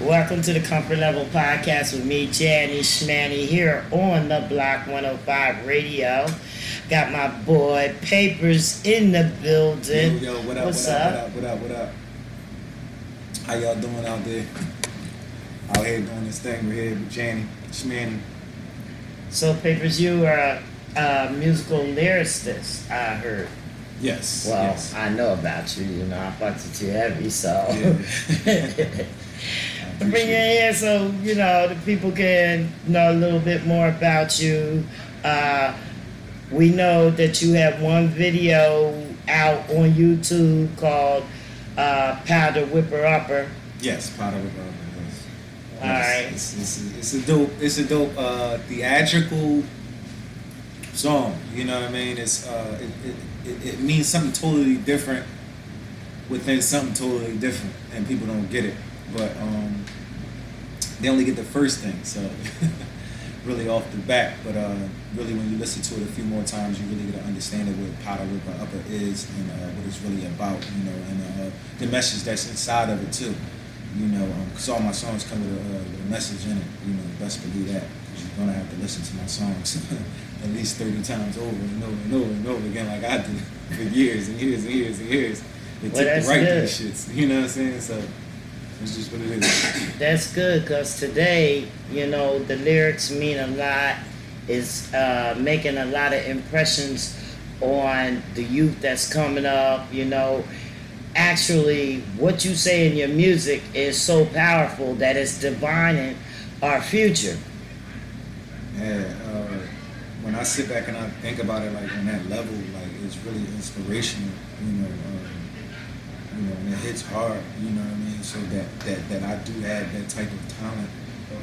Welcome to the Comfort Level Podcast with me, Janny Schmanny, here on the Block 105 Radio. Got my boy Papers in the building. Yo, yo, what up, What's what up, up? what up, what up, what up? How y'all doing out there? Out here doing this thing. We're here with Janny, Schmanny. So, Papers, you are a musical lyricist, I heard. Yes. Well, yes. I know about you, you know, I fucked with you heavy, so. Yeah. Bring you appreciate it. in so, you know, the people can know a little bit more about you. Uh, we know that you have one video out on YouTube called uh, Powder Whipper Upper. Yes, Powder with Robert. Yes. All Yes, right. It's, it's, it's a dope. It's a dope uh, theatrical song. You know what I mean? It's uh, it, it, it, it means something totally different within something totally different, and people don't get it. But um, they only get the first thing, so really off the bat. But uh, really, when you listen to it a few more times, you really get to understand it what Powder Whipper Upper is and uh, what it's really about. You know, and uh, the message that's inside of it too. You know, because all my songs come with a, uh, with a message in it. You know, best believe that. 'cause you're gonna have to listen to my songs at least thirty times over and over and over and over again, like I did for years and years and years and years. It Well, took to write these shits. You know what I'm saying? So it's just what it is. That's good because today, you know, the lyrics mean a lot. Is uh, making a lot of impressions on the youth that's coming up. You know, actually, what you say in your music is so powerful that it's defining our future. Yeah, uh, when I sit back and I think about it, like on that level, like it's really inspirational. You know, um, you know, and it hits hard. You know what I mean? So that that that I do have that type of talent.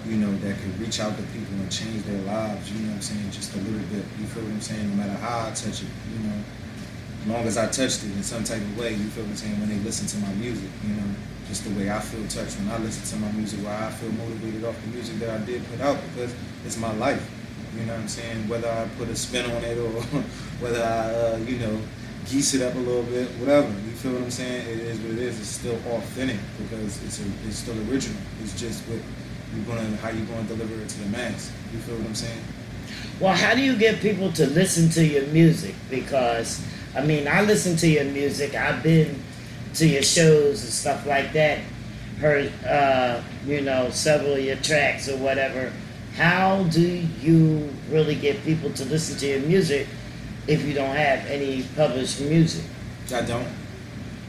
You know, that can reach out to people and change their lives. You know what I'm saying? Just a little bit. You feel what I'm saying? No matter how I touch it. You know, as long as I touched it in some type of way. You feel what I'm saying? When they listen to my music, you know, just the way I feel touched when I listen to my music, why I feel motivated off the music that I did put out because it's my life. You know what I'm saying? Whether I put a spin on it or whether I, uh, you know, geese it up a little bit, whatever. You feel what I'm saying? It is what it is. It's still authentic because it's a, it's still original. It's just what you're gonna how you're gonna deliver it to the mass. You feel what I'm saying? Well, how do you get people to listen to your music? Because, I mean, I listen to your music. I've been to your shows and stuff like that. Heard, uh, you know, several of your tracks or whatever. How do you really get people to listen to your music if you don't have any published music? I don't.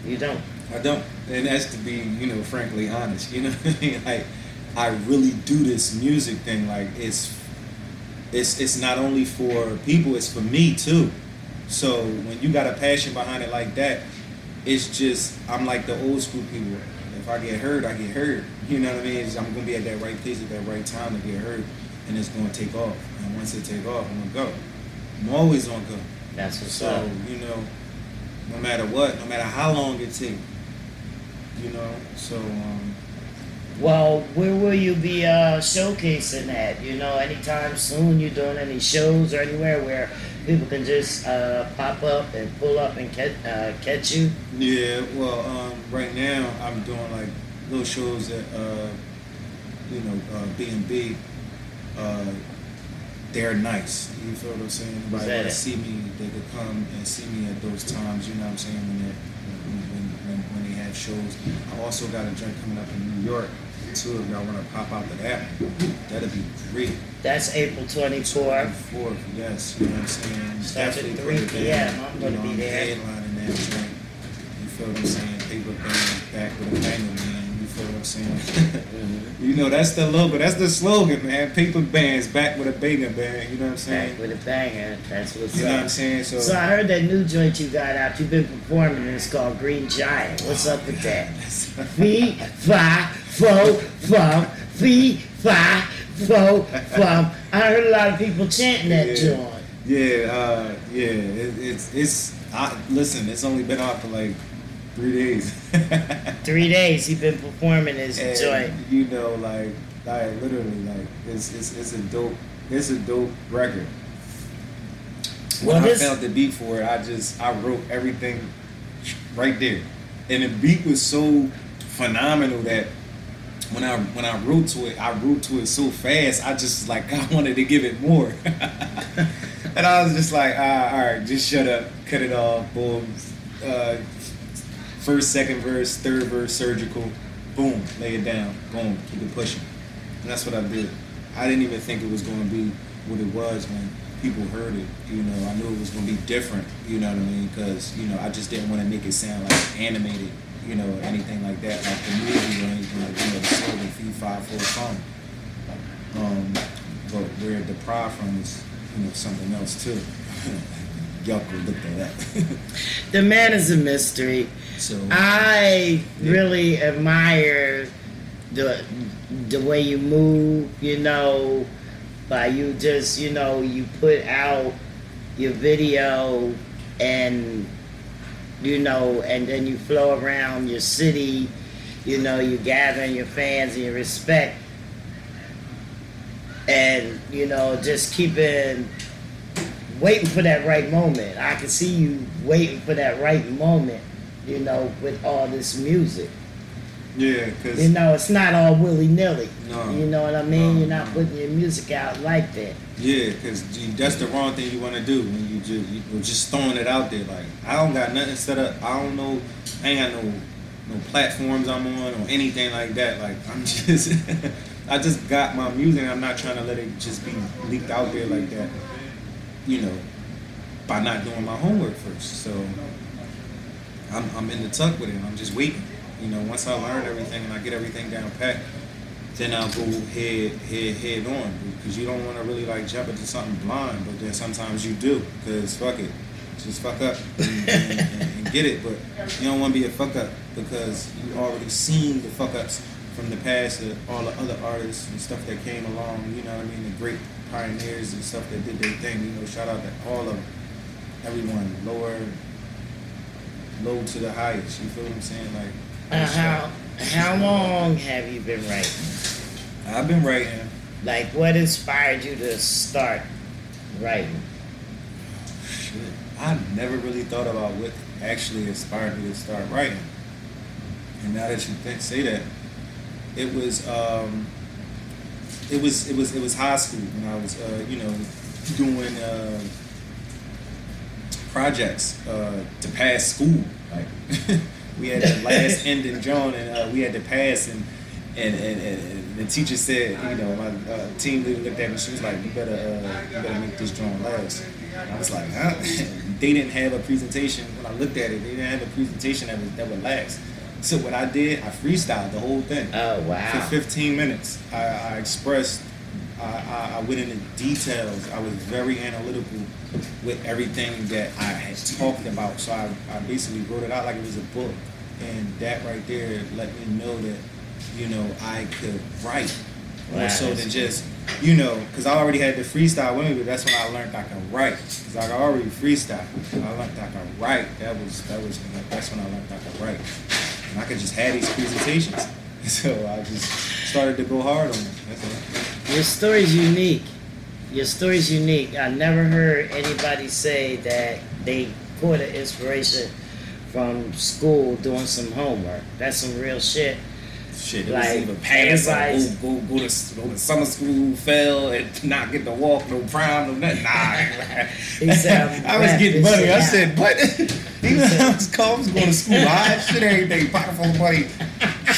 You don't. I don't. And that's to be, you know, frankly honest. You know I? Like, I really do this music thing. Like, it's, it's, it's not only for people, it's for me too. So when you got a passion behind it like that, it's just, I'm like the old school people. If I get hurt, I get hurt. You know what I mean? It's- I'm gonna be at that right place at that right time to get hurt, and it's gonna take off. And once it take off, I'm gonna go. I'm always gonna go. That's what's So up. you know, no matter what, no matter how long it takes, you know. So um, Well, where will you be uh, showcasing at? You know, anytime soon? You doing any shows or anywhere where people can just uh, pop up and pull up and catch uh, catch you? yeah, well, um, right now I'm doing like little shows at uh, you know uh, B and B. Uh, they're nice. You feel what I'm saying? Anybody that see me, they could come and see me at those times. You know what I'm saying? When when, when, when, they have shows. I also got a joint coming up in New York too. If y'all want to pop out to that, that'd be great. That's April twenty fourth. Fourth, yes, you know what I'm saying? Starts at Definitely 3 put it there. p.m. I'm gonna You know, be there. Headlining that joint. You feel what I'm saying? Paper band back with a banger, man. You feel saying? you know, that's the logo. That's the slogan, man. Paper bands back with a banger, man. You know what I'm saying? Back with a banger. That's what's You know what. I'm saying? So, So I heard that new joint you got out. You've been performing, and it's called Green Giant. What's up with that? Fee, fi, fo, fum, fee, fi, fo, fum. I heard a lot of people chanting that Yeah. joint. yeah, uh, yeah. It, it's it's. I, listen, it's only been out for like three days. Three days he been performing his and joint. you know, like, like literally, like it's it's it's a dope it's a dope record. When Well, I felt the beat for it, I just I wrote everything right there, and the beat was so phenomenal that when I when I wrote to it, I wrote to it so fast. I just like I wanted to give it more, and I was just like, ah, all right, just shut up, cut it off, boom. Uh, first, second verse, third verse, surgical, boom, lay it down, boom, keep it pushing, and that's what I did. I didn't even think it was going to be what it was when people heard it. You know, I knew it was going to be different. You know what I mean? Because you know, I just didn't want to make it sound like animated you know, anything like that, like the movie or anything like you know, the slogan fee five four fun. Um, but where it deprived from is, you know, something else too. Y'all could look at that. the man is a mystery. So I yeah. really admire the the way you move, you know, by you just, you know, you put out your video and you know, and then you flow around your city, you know, you gathering your fans and your respect. And, you know, just keeping waiting for that right moment. I can see you waiting for that right moment, you know, with all this music. Yeah, because you know it's not all willy nilly. No, you know what I mean. No, You're not no. putting your music out like that. Yeah, because that's the wrong thing you want to do when you just you just throwing it out there. Like I don't got nothing set up. I don't know. I ain't got no no platforms I'm on or anything like that. Like I'm just I just got my music. And I'm not trying to let it just be leaked out there like that. You know, by not doing my homework first. So I'm I'm in the tuck with it. I'm just waiting. You know, once I learn everything and I get everything down pat, then I'll go head head head on because you don't want to really like jump into something blind, but then sometimes you do because fuck it, just fuck up and, and, and, get it. But you don't want to be a fuck up because you already seen the fuck ups from the past of all the other artists and stuff that came along. You know what I mean? The great pioneers and stuff that did their thing. You know, shout out to all of them, everyone, lower, low to the highest. You feel what I'm saying? Like uh, how how long have you been writing? I've been writing. Like, what inspired you to start writing? Shit, I never really thought about what actually inspired me to start writing. And now that you think, say that, it was um, it was it was it was high school when I was uh, you know doing uh, projects uh, to pass school like. we had the last ending John, and uh, we had to pass, and and, and, and the teacher said, you know, my uh, team leader looked at me. And she was like, "You better, uh, you better make this drawing last." And I was like, "Huh?" they didn't have a presentation. When I looked at it, they didn't have a presentation that was that would last. So what I did, I freestyled the whole thing. Oh wow! For 15 minutes, I, I expressed. I, I, went into details. I was very analytical with everything that I had talked about. So I, I basically wrote it out like it was a book. And that right there let me know that, you know, I could write. Wow, more so than just, you know, because I already had the freestyle with me, but that's when I learned I could write. Because I already freestyle. I learned I could write. That was, that was, that's when I learned I could write. And I could just have these presentations. So I just started to go hard on all. Your story's unique your story's unique. I never heard anybody say that they caught an inspiration from school doing some homework. That's some real shit. Shit, it like, was or go, go, go, to, go to summer school, fail, and not get to walk, no prom, no nothing. Nah. I was getting money. I said, but Even I was, I was going to school, I had shit everything, pocket full of money,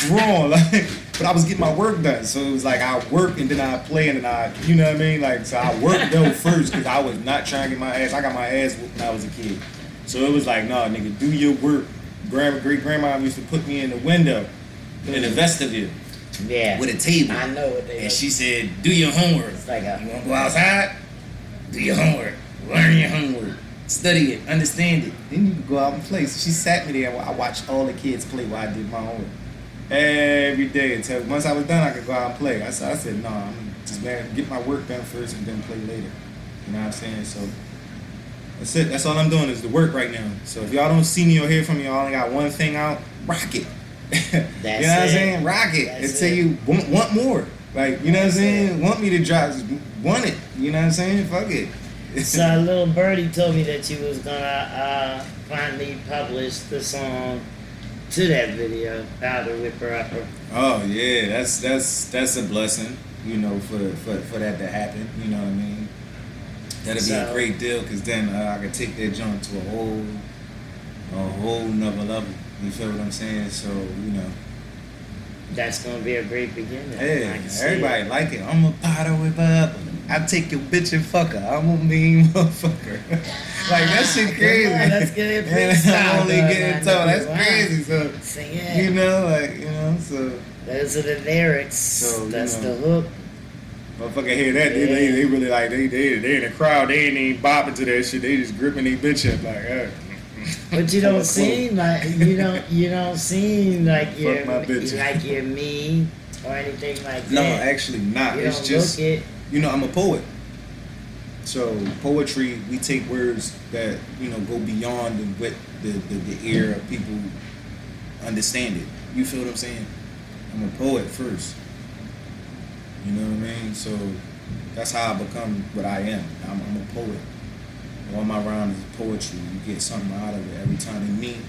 drawn. Like, but I was getting my work done. So it was like I work and then I play and then I, you know what I mean? Like, so I worked though first because I was not trying to get my ass. I got my ass whooped when I was a kid. So it was like, no, nah, nigga, do your work. Grandma, great grandma used to put me in the window in the vestibule. Yeah. With a table. I know what they And she said, do your homework. It's like a, you want to go outside? Do your homework. Learn your homework. Study it. Understand it. Then you can go out and play. So she sat me there. I watched all the kids play while I did my homework every day until once I was done, I could go out and play. I said, I said, no, I'm just man, get my work done first and then play later. You know what I'm saying? So that's it. That's all I'm doing is the work right now. So if y'all don't see me or hear from me, I only got one thing out. Rock it. you know what it. I'm saying? Rock it That's until it. you want, want, more. Like you know That's what I'm saying? It. Want me to drop? Want it? You know what I'm saying? Fuck it. so little birdie told me that you was gonna uh, finally publish the song to that video, how to whip her upper. Oh yeah, that's that's that's a blessing, you know, for for, for that to happen. You know what I mean? That'd be So- a great deal, cause then uh, I could take that joint to a whole a whole nother level. You feel what I'm saying? So you know, That's gonna be a great beginning. Hey, everybody it. like it. I'm a powder with up. I take your bitch and fuck her. I'm a mean motherfucker. like that shit crazy. On, let's get it And I'm only getting told. That's Wow. crazy. So Sing it. you know, like you know, so. Those are the lyrics. So, That's know. the hook. Motherfucker hear that, they, they, they really like they they they in the crowd, they ain't even bopping to that shit. They just gripping their bitch up like, uh. But you don't seem like you don't you don't seem like Fuck you're like you're mean or anything like that. No, actually not. you it's just it. you know I'm a poet. So poetry, we take words that you know go beyond the what the, the, the ear of people understand it. You feel what I'm saying? I'm a poet first. You know what I mean? So that's how I become what I am. I'm, I'm a poet. All my rhymes is poetry. You get something out of it every time. It mean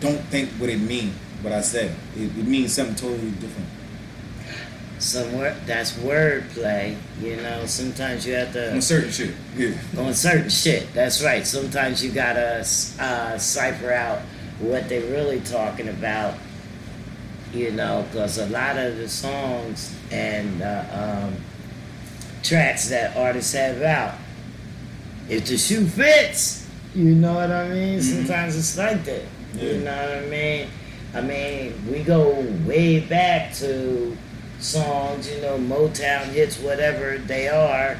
don't think what it mean. What I said. It, it means something totally different. Some word that's wordplay. You know, sometimes you have to On certain shit. Yeah. on certain shit. That's right. Sometimes you gotta uh, cipher out what they're really talking about. You know, because a lot of the songs and uh, um, tracks that artists have out, if the shoe fits, you know what I mean. Mhm. Sometimes it's like that. You know what I mean. I mean, we go way back to songs, you know, Motown hits, whatever they are,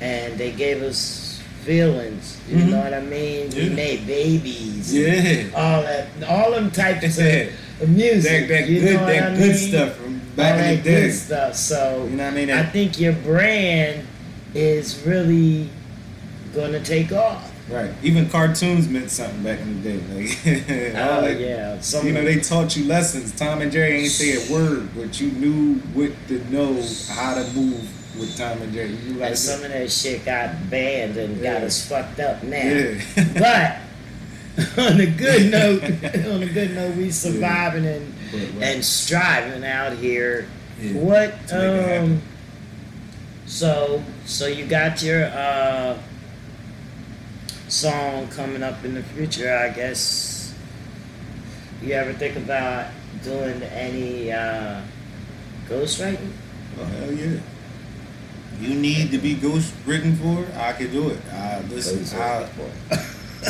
and they gave us feelings. You Mhm. know what I mean? We made babies. Yeah. All that, all them types of that music. that you good know what that I good mean? stuff from all back in that the day. good stuff. So You know what I mean? I think your brand is really gonna take off. right. Even cartoons meant something back in the day. Like Oh that- yeah, some You know, they taught you lessons. Tom and Jerry ain't say a word, but you knew what to know how to move with Tom and Jerry. You and some of that shit got banned and got us fucked up now. Yeah. But on a good note, on a good note, we surviving and right. and striving out here. Yeah, What to make it um so so you got your uh song coming up in the future, I guess. You ever think about doing any uh ghostwriting? Oh, hell yeah. You need to be ghost written for? I can do it. Uh, listen, I,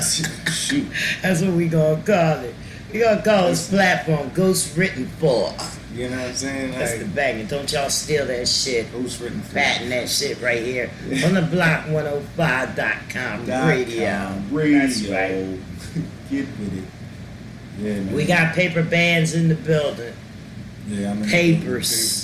shoot. That's what we gonna call it. We gonna call this platform Ghost Written For. You know what I'm saying? That's the Like, banging. Don't y'all steal that shit. Who's written for. Patent that shit right here on the block105.com Dot radio. com Radio. That's right. Get with it. Yeah, man. We got paper bands in the building. yeah, I'm in papers. Papers.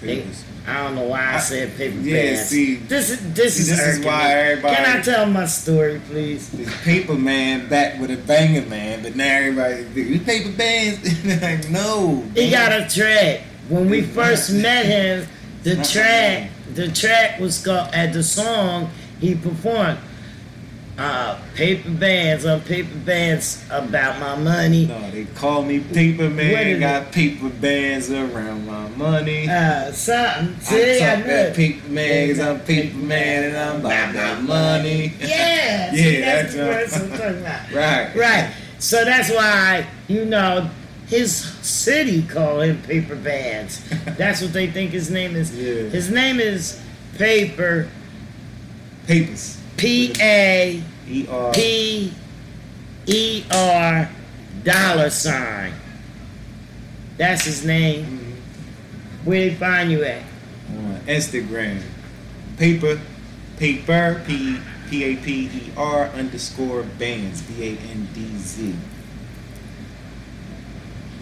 Papers. I don't know why I said paper Yeah, bands. see- this is this see, is this is why everybody- Can I tell my story, please? This paper man back with a banger man, but now everybody we paper bands. like, no. He man. got a track. When we first met him, the track, the track was called at the song he performed. Uh, paper bands on paper bands about my money. No, they call me paper man. Got paper bands around my money. Uh, something. I See, I, talk that paper man, cause I'm paper man and I'm about that money. Yeah, Yeah, see, that's that's the right. I'm talking about. Right. Right. So that's why, you know, his city call him Paper Bands. That's what they think his name is. Yeah. His name is Paper Papers. P A E R. P E R dollar sign. That's his name. Mhm. Where they find you at? on Instagram. Paper, paper, P P A P E R underscore bands, B A N D Z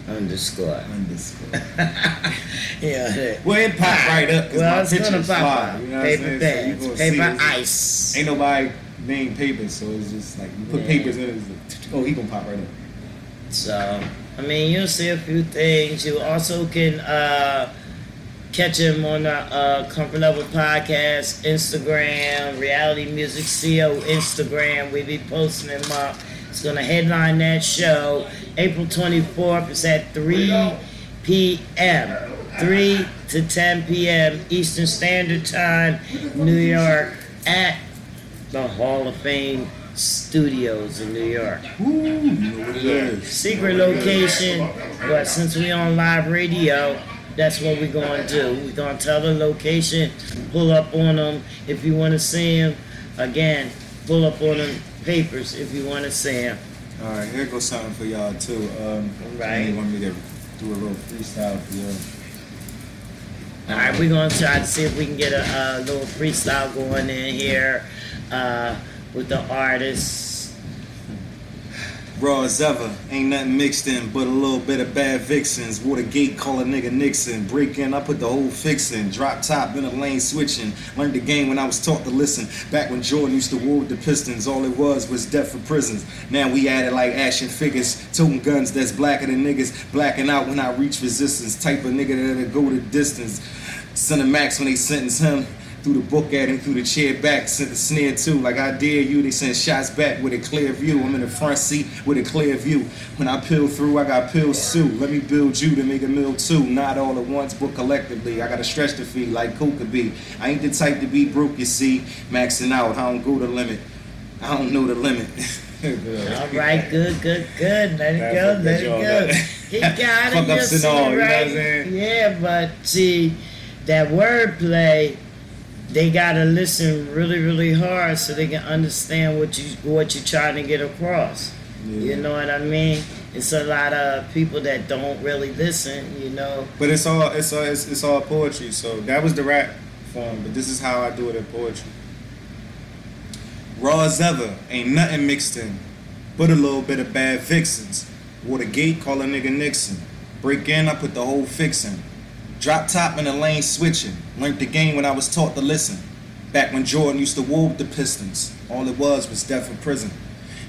Underscore. underscore. yeah. Well, it popped right up Well, my it's gonna pop fly. out. You know what Paper saying? So you bands, gonna see paper ice. Ain't nobody named Papers, so it's just like you put Yeah. papers in it. Like, oh, he gonna pop right up. So, I mean, you'll see a few things. You also can uh, catch him on the uh, Comfort Level Podcast, Instagram, Reality Music CO Instagram. We be posting him up is going to headline that show. April 24th is at 3 p.m. 3 to 10 p.m. Eastern Standard Time, New York, at the Hall of Fame Studios in New York. Ooh, you know what it Yeah, secret location, but since we on live radio, that's what we're gonna do. We're gonna tell the location, pull up on them if you want to see them. Again, pull up on them papers if you want to see them. All right, here goes something for y'all too. Um, Right. You want me to do a little freestyle for y'all? All right, we're gonna try to see if we can get a, a little freestyle going in here uh, with the artists. Raw as ever, ain't nothing mixed in but a little bit of bad vixens. Watergate call a nigga Nixon. Break in, I put the whole fix in. Drop top in a lane switching. Learned the game when I was taught to listen. Back when Jordan used to war with the Pistons, all it was was death for prisons. Now we added like action figures, toting guns that's blacker than niggas. Blacking out when I reach resistance. Type of nigga that'll go the distance. Send a max when they sentence him. Through the book at him, through the chair back, sent the snare too. Like I dare you, they send shots back with a clear view. I'm in the front seat with a clear view. When I peel through, I got pills too. Let me build you to make a meal too. Not all at once, but collectively. I gotta stretch the feet like Coke could be. I ain't the type to be broke, you see. Maxing out, I don't go the limit. I don't know the limit. All right, good, good, good. Let it go, let it go. got. He got it. Fuck you ups and see, you know what I'm right? saying? Yeah, but see, that wordplay, they gotta listen really, really hard so they can understand what you what you're trying to get across. You know what I mean? It's a lot of people that don't really listen. You know. But it's all it's all it's, it's all poetry. So that was the rap form, but this is how I do it in poetry. Raw as ever, ain't nothing mixed in, but a little bit of bad vixens. Watergate, call a nigga Nixon. Break in, I put the whole fix in. Drop top in the lane switching. Learned the game when I was taught to listen. Back when Jordan used to with the Pistons, all it was was death in prison.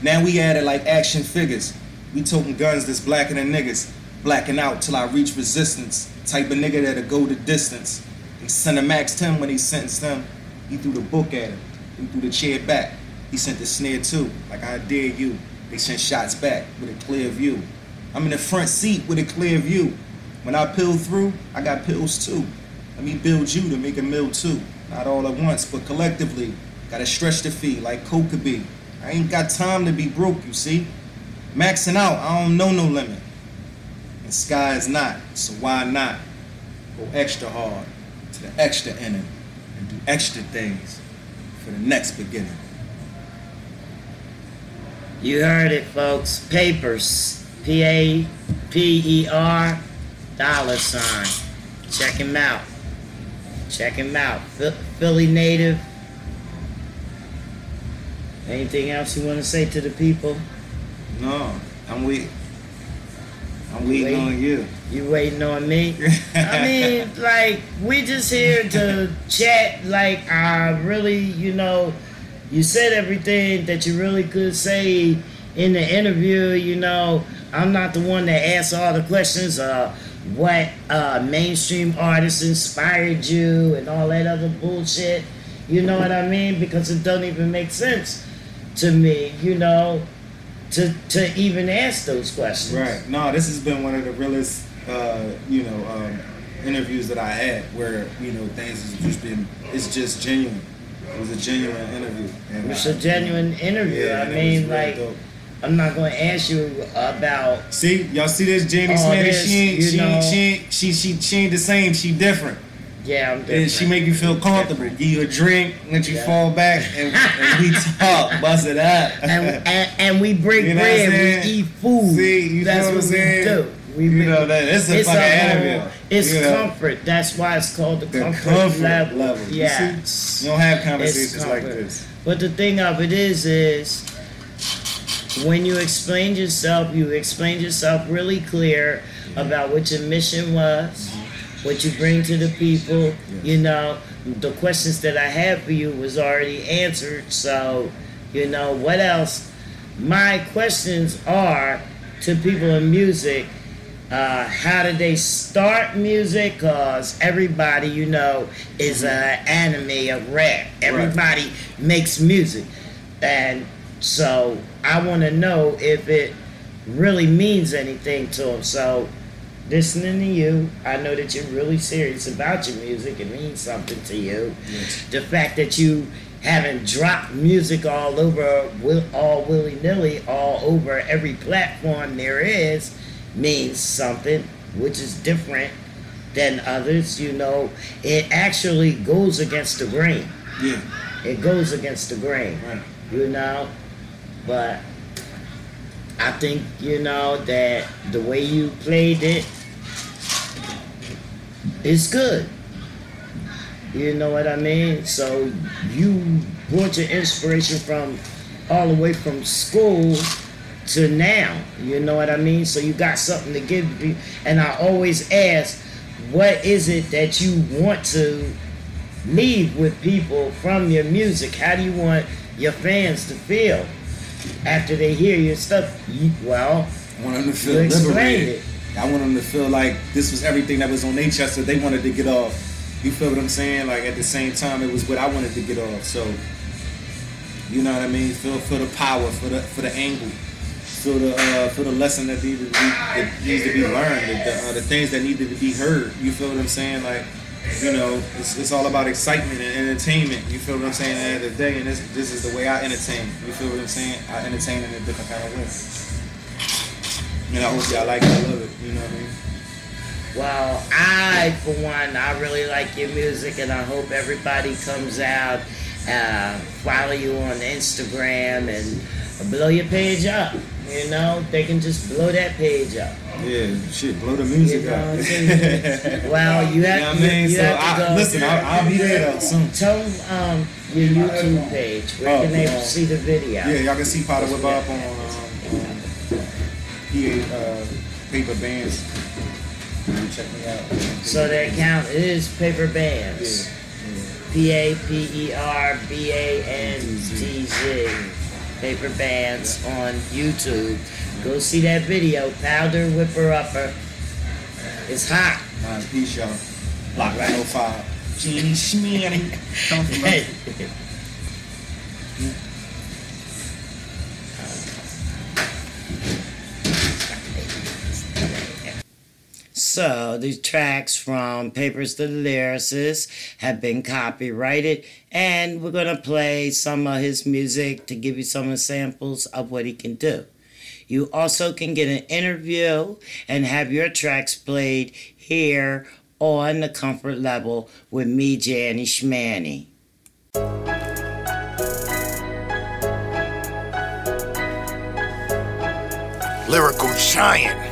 Now we added like action figures. We toting guns that's blacker than niggas. Blacking out till I reach resistance. Type of nigga that'll go the distance. They sent a max 10 when he sentenced him. He threw the book at him. He threw the chair back. He sent the snare too, like I dare you. They sent shots back with a clear view. I'm in the front seat with a clear view. When I peel through, I got pills too. Let me build you to make a meal too. Not all at once, but collectively. Gotta stretch the fee like Coke could be. I ain't got time to be broke, you see. Maxing out, I don't know no limit. And sky is not, so why not go extra hard to the extra inning and do extra things for the next beginning. You heard it, folks. Papers. P A P E R dollar sign. Check him out. Check him out. Philly native. Anything else you want to say to the people? No, I'm waiting. I'm waiting Waiting. on you. You waiting on me? I mean, like, we just here to chat. Like, I really, you know, you said everything that you really could say in the interview. You know, I'm not the one that asks all the questions. Uh, what uh, mainstream artists inspired you and all that other bullshit. You know what I mean? Because it doesn't even make sense to me. You know, to to even ask those questions. Right. No, this has been one of the realest, uh, you know, um, interviews that I had where, you know, things has just been, it's just genuine. It was a genuine interview. And It's I- a genuine interview. Yeah, I mean, was like, dope. I'm not going to ask you about. See, y'all see this Jamie Oh, Smith? this, She ain't, she, know- ain't, she, ain't, she, she, she ain't the same. She different. Yeah, I'm And she make you feel comfortable. Give you a drink, let you Yeah. fall back, and, and we talk, bust it up. and, and, and we break You know bread. We eat food. See, you That's know what what I'm we saying? do. We You know that- it's a fucking whole- interview. It's You know? comfort. That's why it's called the, The comfort, comfort level. level. You Yes. you don't have conversations like this. But the thing of it is, is when you explained yourself, you explained yourself really clear about what your mission was, what you bring to the people. You know, the questions that I had for you was already answered. So, you know, what else? My questions are to people in music. Uh, how did they start music? Cause everybody, you know, is an anime of rap. Everybody makes music, and So I want to know if it really means anything to them. So listening to you, I know that you're really serious about your music. It means something to you. Yes. The fact that you haven't dropped music all over, all willy nilly, all over every platform there is, means something, which is different than others. You know, it actually goes against the grain. Yeah. It goes against the grain. Right. You know, but I think you know that the way you played it is good. You know what I mean? So you brought your inspiration from all the way from school to now. You know what I mean? So you got something to give me. And I always ask, what is it that you want to leave with people from your music? How do you want your fans to feel after they hear your stuff? You, well, I want them to feel liberated. I want them to feel like this was everything that was on their chest that they wanted to get off. You feel what I'm saying? Like at the same time, it was what I wanted to get off. So, you know what I mean? Feel for the power, for the for the angle, feel the uh, for the lesson that needs to be that needs to be learned, the the, uh, the things that needed to be heard. You feel what I'm saying? Like, you know, it's, it's all about excitement and entertainment. You feel what I'm saying? At the end of the day, and this this is the way I entertain. You feel what I'm saying? I entertain in a different kind of way. And I hope y'all like it. I love it. You know what I mean? Well, I, for one, I really like your music, and I hope everybody comes out, uh, follow you on Instagram, and blow your page up. You know, they can just blow that page up. Yeah, shit, blow the music You know up. what I'm? Well, you have, know what I mean? you So have to I, go. listen, I'll, I'll be there though soon. Tell them um, your YouTube page. Where Oh, can they see the video? Yeah, y'all can see Potter Whip up on um, um, uh, Paper Bands. Check me out. So the account is Paper Bands. Yeah. P A P E R B A N T Z. Paper Bands on YouTube. Go see that video. Powder Whipper Upper. It's hot. Peace, y'all. Block 905. Gene. Don't Hey. So these tracks from Papers to the Lyricist have been copyrighted, and we're gonna play some of his music to give you some of the samples of what he can do. You also can get an interview and have your tracks played here on the comfort level with me, Janny Schmanny. lyrical giant.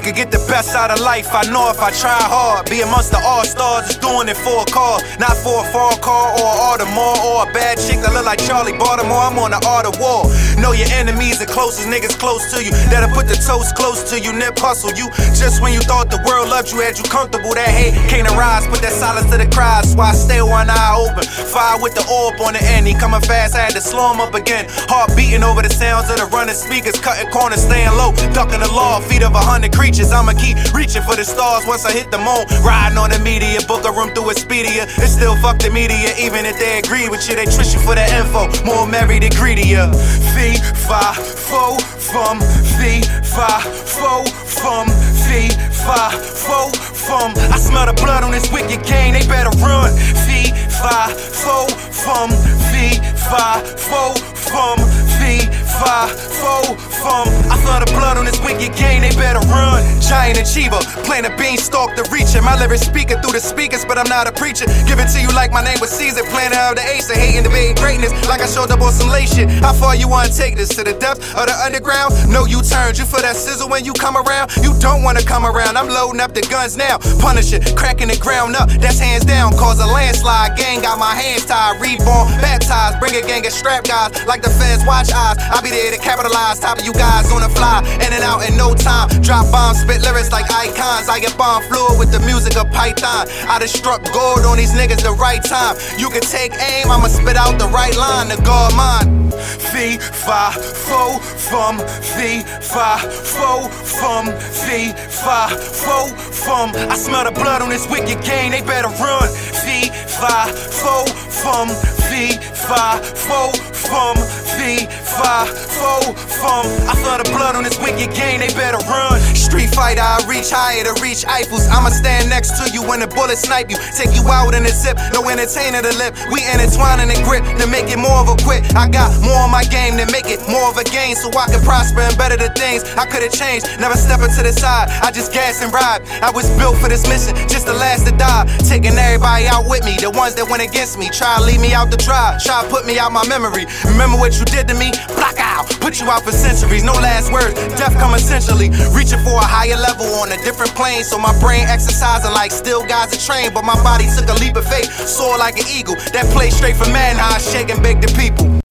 I could get the best out of life, I know if I try hard. Be amongst the all stars, just doing it for a call. Not for a phone call or Audemars or a bad chick that look like Charli Baltimore. I'm on the art of war. Know your enemies, the closest niggas close to you. That'll put the toast close to you, nip hustle you. Just when you thought the world loved you, had you comfortable. That hate can't arise, put that silence to the cries. So I stay one eye open. Fire with the orb on the end. He coming fast, I had to slow him up again. Heart beating over the sounds of the running speakers, cutting corners, staying low, ducking the law. Feet of a hundred creatures. I'ma keep reaching for the stars once I hit the moon. Riding on the media, book a room through Expedia. It's still fuck the media, even if they agree with you, they twist you for the info. More married and greedier. Fee, fi, fo, fum, fee, fi, fo, fum, fee, fo, fum. I smell the blood on this wicked gang, they better run. Fee, fi, fo, fum, fee, fi, fo, fum, fee, fi, fo, fum. I smell the blood on this wicked gang, they better run. Giant achiever, playing a beanstalk to reach it. My lyrics speaking through the speakers, but I'm not a preacher. Give it to you like my name was Caesar, planning out the ace, and hating, debating greatness, like I showed up on some late shit. How far you wanna take this to the depth of the underground? No, you turned you for that sizzle when you come around. You don't wanna come around. I'm loading up the guns now, punish it, cracking the ground up. That's hands down, cause a landslide. Gang got my hands tied, reborn, baptized. Bring a gang of strap guys, like the feds watch eyes. I'll be there to capitalize. Top of you guys on the fly, in and out in no time. Drop bombs, spit lyrics like icons. I get bomb fluid with the music of Python. I done struck gold on these niggas the right time. You can take aim, I'ma spit out the right line. to God mine. Fee, fi, fo, fum, fee, fi, fo, fum, fee, fi, fo, fum. I smell the blood on this wicked gang, they better run. Fee, fi, fo, fum, V, five, four, from V, five, four, from. I feel the blood on this wicked game, they better run. Street fighter, I reach higher to reach Eiffels. I'ma stand next to you when the bullet snipe you. Take you out in a zip, no entertainer to lip. We intertwining and grip to make it more of a quit. I got more on my game to make it more of a gain so I can prosper and better the things I could've changed. Never stepping to the side, I just gas and ride. I was built for this mission, just the last to die. Taking everybody out with me, the ones that went against me. Try to leave me out the tribe, try to put me out my memory. Remember what you did to me? Block out, put you out for centuries. No last words, death come essentially. Reaching for a higher level on a different plane. So my brain exercising like still guys are trained. But my body took a leap of faith, soar like an eagle. That play straight for man, I shake and the people.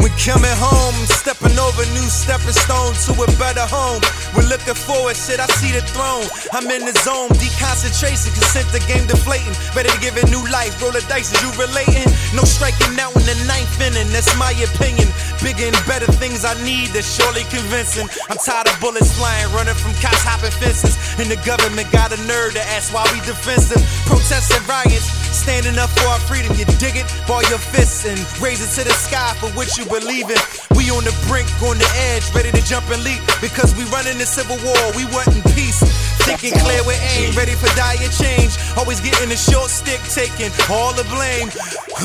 When coming home, stepping over new stepping stone to a better home. We're looking forward, shit, I see the throne. I'm in the zone, deconcentration, consent the game deflating. Better to give it new life, roll the dice, is you relating? No striking out in the ninth inning, that's my opinion. Bigger and better things I need, that's surely convincing. I'm tired of bullets flying, running from cops, hopping fences. And the government got a nerve to ask why we defensive. Protests and riots, standing up for our freedom. You dig it? Ball your fists and raise it to the sky for what you believe in. We on the brink, on the edge, ready to jump and leap. Because we running the civil war, we want in peace. Thinking clear with aim, ready for dire change. Always getting the short stick, taking all the blame.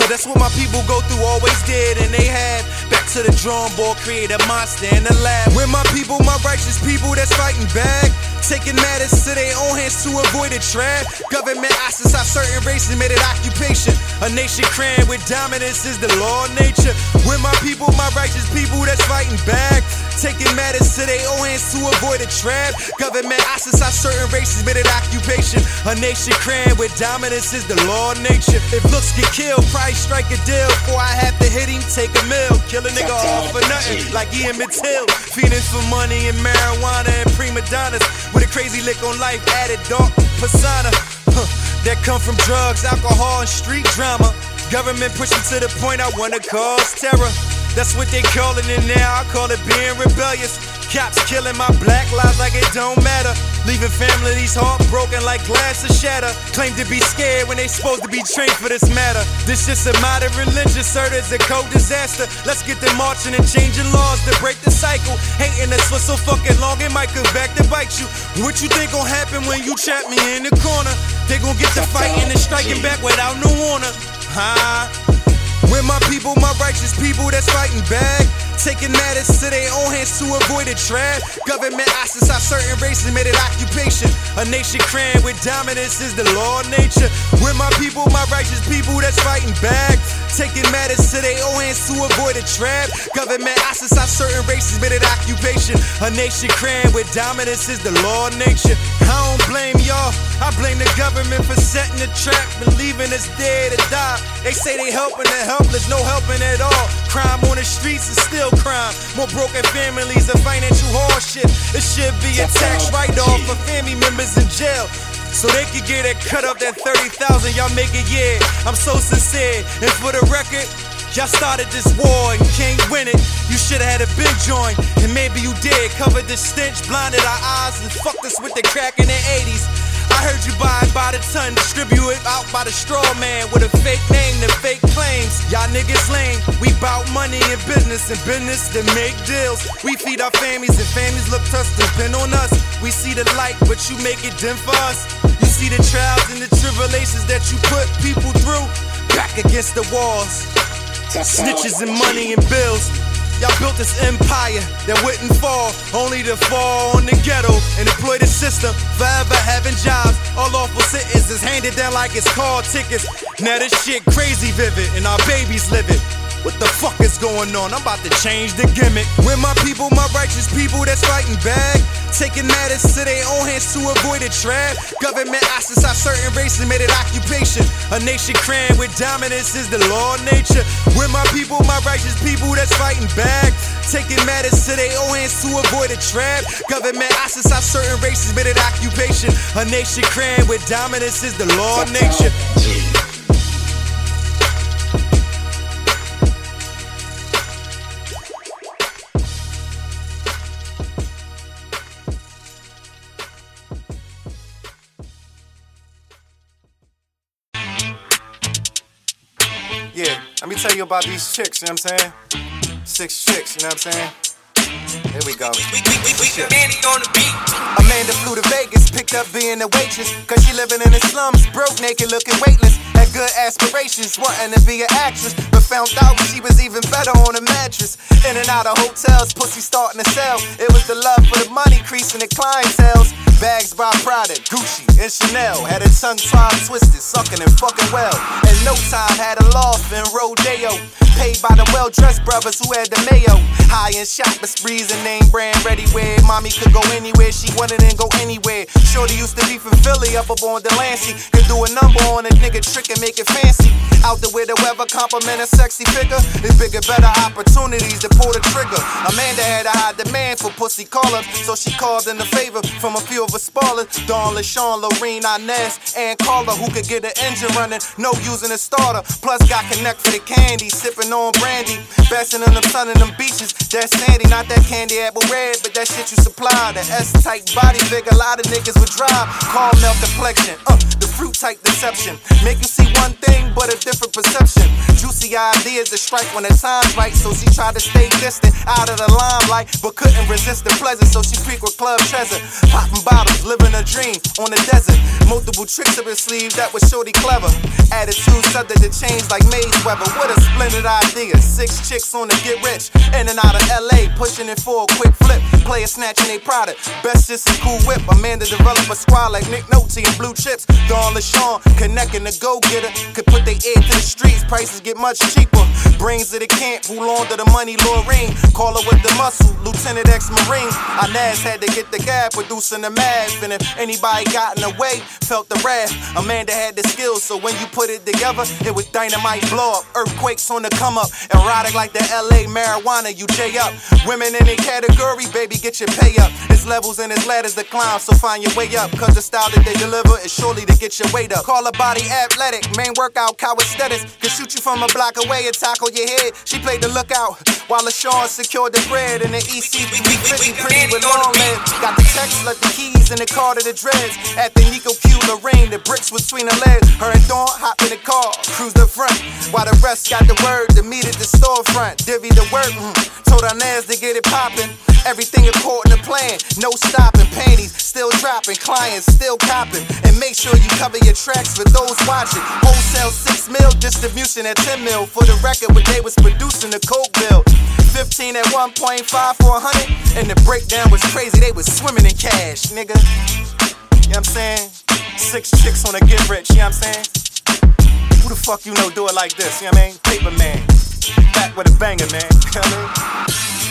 That's what my people go through, always did, and they had. Back to the drawing board, create a monster in the lab. Where my people, my righteous people that's fighting back. Taking matters to their own hands to avoid a trap. Government ostracize certain races, made it occupation. A nation crammed with dominance is the law of nature. With my people, my righteous people that's fighting back. Taking matters to their own hands to avoid a trap. Government ostracize certain races, made it occupation. A nation crammed with dominance is the law of nature. If looks get killed, price strike a deal. Before I have to hit him, take a mill. Kill a nigga all for nothing, like Ian Mattil. Feeding for money and marijuana and prima donnas. With a crazy lick on life, added dark persona. Huh, that come from drugs, alcohol, and street drama. Government pushing to the point I wanna cause terror. That's what they calling it now. I call it being rebellious. Cops killing my black lives like it don't matter. Leaving families heartbroken like glass to shatter. Claim to be scared when they supposed to be trained for this matter. This just a modern religion, sir. It's a cold disaster. Let's get them marching and changing laws to break the cycle. Hating us for so fucking long, it might come back to bite you. What you think gon' happen when you trap me in the corner? They gon' get to fighting and striking back without no warning. Huh? When my people, my righteous people that's fighting back. Taking matters to their own hands to avoid a trap. Government ostracize certain races, made it occupation. A nation crammed with dominance is the law of nature. With my people, my righteous people that's fighting back. Taking matters to their own hands to avoid a trap. Government ostracize certain races, made it occupation. A nation crammed with dominance is the law of nature. I don't blame y'all, I blame the government for setting the trap and leaving us dead to die. They say they helping the helpless, no helping at all. Crime on the streets is still crime. More broken families and financial hardship. It should be a tax write-off for family members in jail. So they could get a cut of that 30,000 y'all make a year. I'm so sincere. And for the record, Y'all started this war and can't win it. You should've had a big joint, and maybe you did. Covered the stench, blinded our eyes, and fucked us with the crack in the 80s. Heard you buy it by the ton, distribute it out by the straw man with a fake name and fake claims. Y'all niggas lame. We bout money and business and business to make deals. We feed our families and families look to us, depend on us. We see the light, but you make it dim for us. You see the trials and the tribulations that you put people through. Back against the walls. Snitches and money and bills. Y'all built this empire that wouldn't fall, only to fall on the ghetto and employ the system. Forever having jobs, all lawful citizens is handed down like it's car tickets. Now this shit crazy vivid, and our babies live it. What the fuck is going on? I'm about to change the gimmick. When my people, my righteous people that's fighting back. Taking matters to their own hands to avoid a trap. Government ostracize certain races, made it occupation. A nation crammed with dominance is the law of nature. When my people, my righteous people that's fighting back. Taking matters to their own hands to avoid a trap. Government ostracize certain races, made it occupation. A nation crammed with dominance is the law of nature. Tell you about these chicks, you know what I'm saying? Six chicks, you know what I'm saying? Here we go. We, we, we, we, on the beat. Amanda flew to Vegas, picked up being a waitress. Cause she living in the slums, broke, naked, looking weightless. Had good aspirations, wanting to be an actress. But found out she was even better on a mattress. In and out of hotels, pussy starting to sell. It was the love for the money, creasing the clientele. Bags by Prada, Gucci, and Chanel. Had her tongue tied, twisted, sucking and fucking well. In no time, had a loft in Rodeo. Paid by the well dressed brothers who had the mayo. High and shopping sprees and name brand ready wear. Mommy could go anywhere she wanted and go anywhere. Shorty used to be from Philly, up up on Delancey. Could do a number on a nigga trick and make it fancy. Out there where the weather compliment a sexy figure. There's bigger, better opportunities to pull the trigger. Amanda had a high demand for pussy callers, so she called in a favor from a few her spoilers. Dawn, LaShawn, Lorene, Inez, and Carla, who could get the engine running, no using a starter. Plus got connect for the candy, sipping on brandy. Basking in the sun and them beaches. That's sandy, not that candy apple red, but that shit you supply. The S-type body figure, a lot of niggas would drive. Caramel complexion, uh, the fruit type deception. Make you see one thing, but a different perception. Juicy ideas to strike when the time's right, so she tried to stay distant out of the limelight, but couldn't resist the pleasure, so she frequent club treasure. Popping bottles, living a dream on the desert. Multiple tricks up her sleeve, that was shorty clever. Attitude subject to change like Maze Weather. What a splendid idea. Six chicks on the get rich, in and out of LA, pushing it for a quick flip. Player snatching a product, best just a cool whip. Amanda develop a squad like Nick Nolte and Blue Chips. Dawn LaShawn, connecting the go getter. Could put their ear to the streets, prices get much cheaper. Brains of the camp, who launder the money, Lorraine. Call her with the muscle, Lieutenant ex Marine. Inez had to get the gab, producing the math. And if anybody got in the way, felt the wrath. Amanda had the skills, so when you put it together, it was dynamite blow up. Earthquakes on the come up, erotic like the LA marijuana, you J up. Women in a category, baby, get your pay up. It's levels and it's ladders to climb, so find your way up. Cause the style that they deliver is surely to get your weight up. Call a body athletic, main workout, cow aesthetics. Can shoot you from a block away and tackle your head. She played the lookout while LaShawn secured the bread in the EC 50 pretty with long legs. Got the text, left the in the car to the dreads. At the Nico Q Lorraine, the bricks was between the legs. Her and Dawn hop in the car, cruise the front. While the rest got the word to meet at the storefront. Divvy the work, mm. told Inez to get it poppin'. Everything according to plan, no stopping. Panties still dropping, clients still copping. And make sure you cover your tracks for those watching. Wholesale 6 mil, distribution at 10 mil. For the record, when they was producing the Coke bill. 15 at 1.5 for 100. And the breakdown was crazy, they was swimming in cash, nigga. You know what I'm saying? Six chicks on a get rich, you know what I'm saying? Who the fuck you know do it like this, you know what I mean? Paper man. Back with a banger, man. You know what I mean?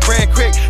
Brand quick.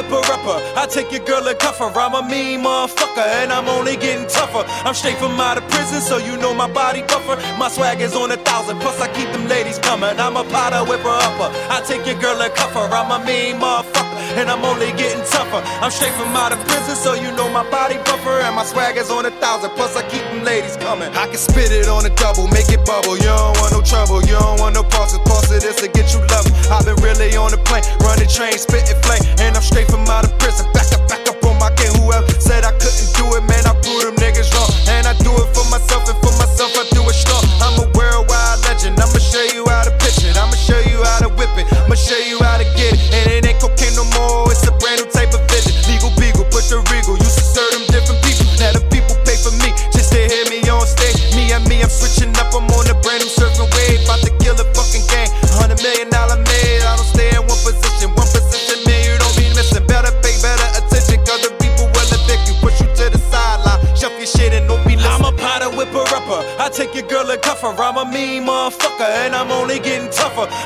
Whipper upper. I take your girl and cuff her. I'm a mean motherfucker, and I'm only getting tougher. I'm straight from out of prison, so you know my body buffer. My swag is on a thousand, plus I keep them ladies coming. I'm a Powder Whipper Upper. I take your girl and cuff her. I'm a mean motherfucker, and I'm only getting tougher. I'm straight from out of prison, so you know my body buffer, and my swag is on a thousand, plus I keep them ladies coming. I can spit it on a double, make it bubble. You don't want no trouble, you don't want no pauses. Pause of this to get you love. I've been really on the plane, running train, spitting flame, and I'm straight from out of prison. Back up, back up on my game. Whoever said I couldn't do it, man, I prove them niggas wrong. And I do it for myself, and for myself, I do it strong. I'm a worldwide legend. I'ma show you how to pitch it. I'ma show you how to whip it. I'ma show you how to get it. And it ain't cocaine no more. It's a brand new type of vision. Legal beagle, put the regal.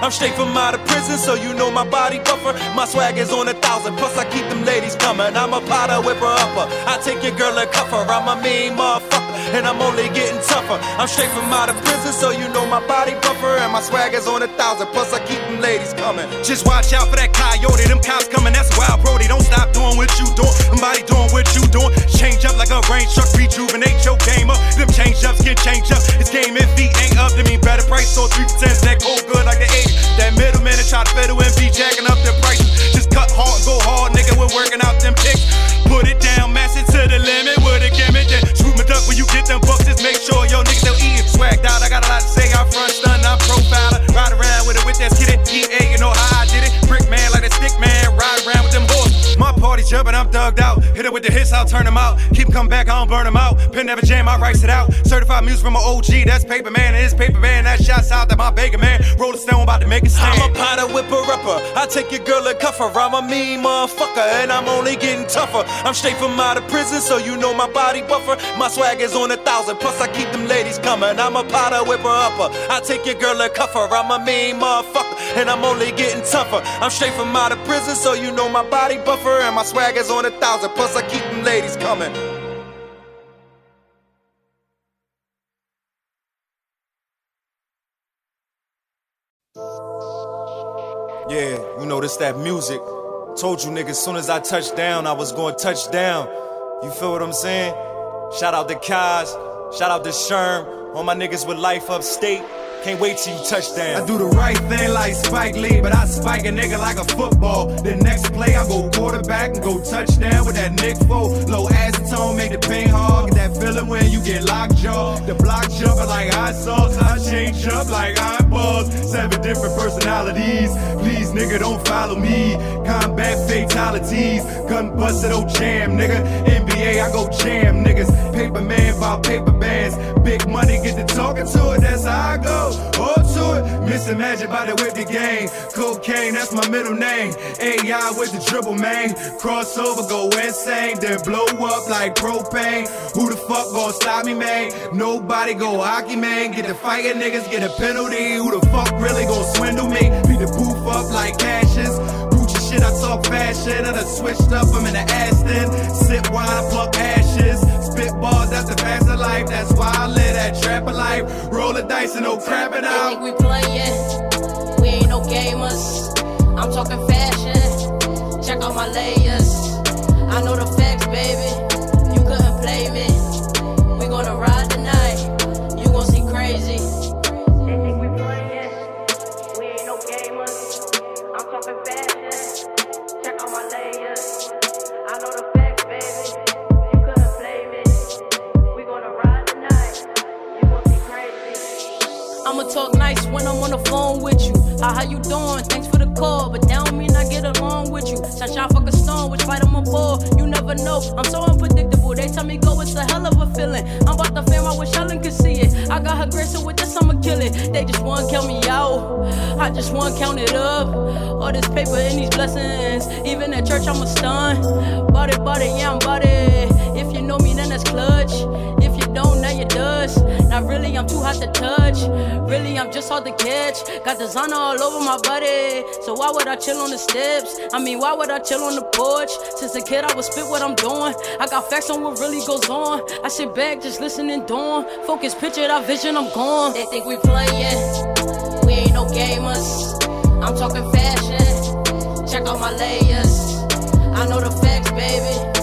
I'm straight from out of prison. So you know my body buffer. My swag is on a thousand. Plus I keep them ladies coming. I'm a Powder Whipper Upper. I take your girl and cuff her. I'm a mean motherfucker. And I'm only getting tougher. I'm straight from out of prison. So you know my body buffer. And my swag is on a thousand. Plus I keep them ladies coming. Just watch out for that coyote. Them cops coming. That's wild, Brody. Don't stop doing what you doing. Somebody doing what you doing. Change up like a range truck. Rejuvenate your game up. Them change ups get changed up. It's game if V ain't up. That mean better price. So three percent that cold good like the 80. That try to fiddle and be jacking up their prices. Just cut hard, go hard, nigga. We're working out them picks. Put it down, mash it to the limit with a gimmick. Then swoop my duck when you get them bucks. Just make sure your niggas don't eat swagged out. I got a lot to say. I'm front stun, I'm profiler. Ride around with it with that skid it. EA, you know how I did it. Brick man like a stick man. Ride around with them horses. My party jumping, I'm thugged out. The hits, I'll turn them out. Keep coming back, I don't burn them out. Pen never jam, I write it out. Certified music from an OG, that's paper man. His paper man, that shouts out that my baker man. Roll a stone, about to make it stand. I'm a Powder Whipper Upper. I take your girl and cuff her. I'm a mean motherfucker, and I'm only getting tougher. I'm straight from out of prison, so you know my body buffer. My swag is on a thousand, plus I keep them ladies coming. I'm a Powder Whipper Upper. I take your girl and cuff her. I'm a mean motherfucker, and I'm only getting tougher. I'm straight from out of prison, so you know my body buffer, and my swag is on a thousand, plus I keep ladies coming. Yeah, you know this that music. Told you niggas, soon as I touched down, I was to touch down. You feel what I'm saying? Shout out to Kaz, shout out to Sherm, all my niggas with life upstate. Can't wait till you touch down. I do the right thing like Spike Lee, but I spike a nigga like a football. The next play, I go quarterback and go touchdown with that Nick Foles. Low acetone, make the pain hard. Get that feeling when you get locked jaw. The block jumping like hot sauce. I change up like eyeballs. Seven different personalities. Please, nigga, don't follow me. Combat fatalities. Gun busted, oh jam, nigga. NBA, I go jam, niggas. Paper man, about paper bands. Big money, get to talking to it, that's how I go. All to it. Missing magic by the with the game. Cocaine, that's my middle name. AI with the dribble, man. Crossover, go insane. Then blow up like propane. Who the fuck gon' stop me, man? Nobody go hockey, man. Get the fighting niggas, get a penalty. Who the fuck really gon' swindle me? Beat the booth up like cashes. Gucci shit, I talk fashion. And I switched up, I'm in the Aston. Sip wine, I pluck ashes. Spit bars, that's the faster life. That's why I live that trapper life. Roll the dice and no crapping They out. we playing, we ain't no gamers. I'm talking fashion, check out my layers. I know the facts, baby. How, how you doing? Thanks for the call, but that don't mean I get along with you. Sunshine fuck a storm, which fight I'm aboard. You never know, I'm so unpredictable. They tell me go, it's a hell of a feeling. I'm about to fame, I wish Helen could see it. I got her grace, with this I'ma kill it. They just wanna count me out, I just wanna count it up. All this paper and these blessings, even at church I'm a stun. Bought it, yeah I'm it. If you know me, then that's clutch. Don't, now you does. Not really, I'm too hot to touch. Really, I'm just hard to catch. Got designer all over my body. So why would I chill on the steps? I mean, why would I chill on the porch? Since a kid, I would spit what I'm doing. I got facts on what really goes on. I sit back, just listening, doing. Focus, picture that vision, I'm gone. They think we playing. We ain't no gamers. I'm talking fashion. Check out my layers. I know the facts, baby.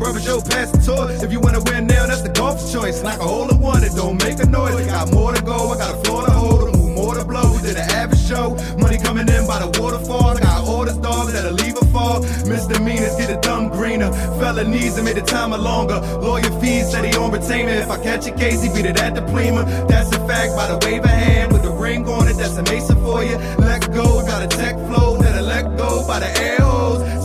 Brother Joe pass the torch. If you wanna win now, that's the golf choice. Knock a hole in one, it don't make a noise. I got more to go, I got a floor to hold, move more to blow than the average show. Money coming in by the waterfall. I got all orders, dogs that'll leave a fall. Misdemeanors get a thumb greener. Felonies and made the time a longer. Lawyer fees said he on retainer. If I catch a case, he beat it at the plema. That's a fact by the wave of hand with the ring on it. That's a mason for you. Let go, got a tech flow that'll let go by the air hose.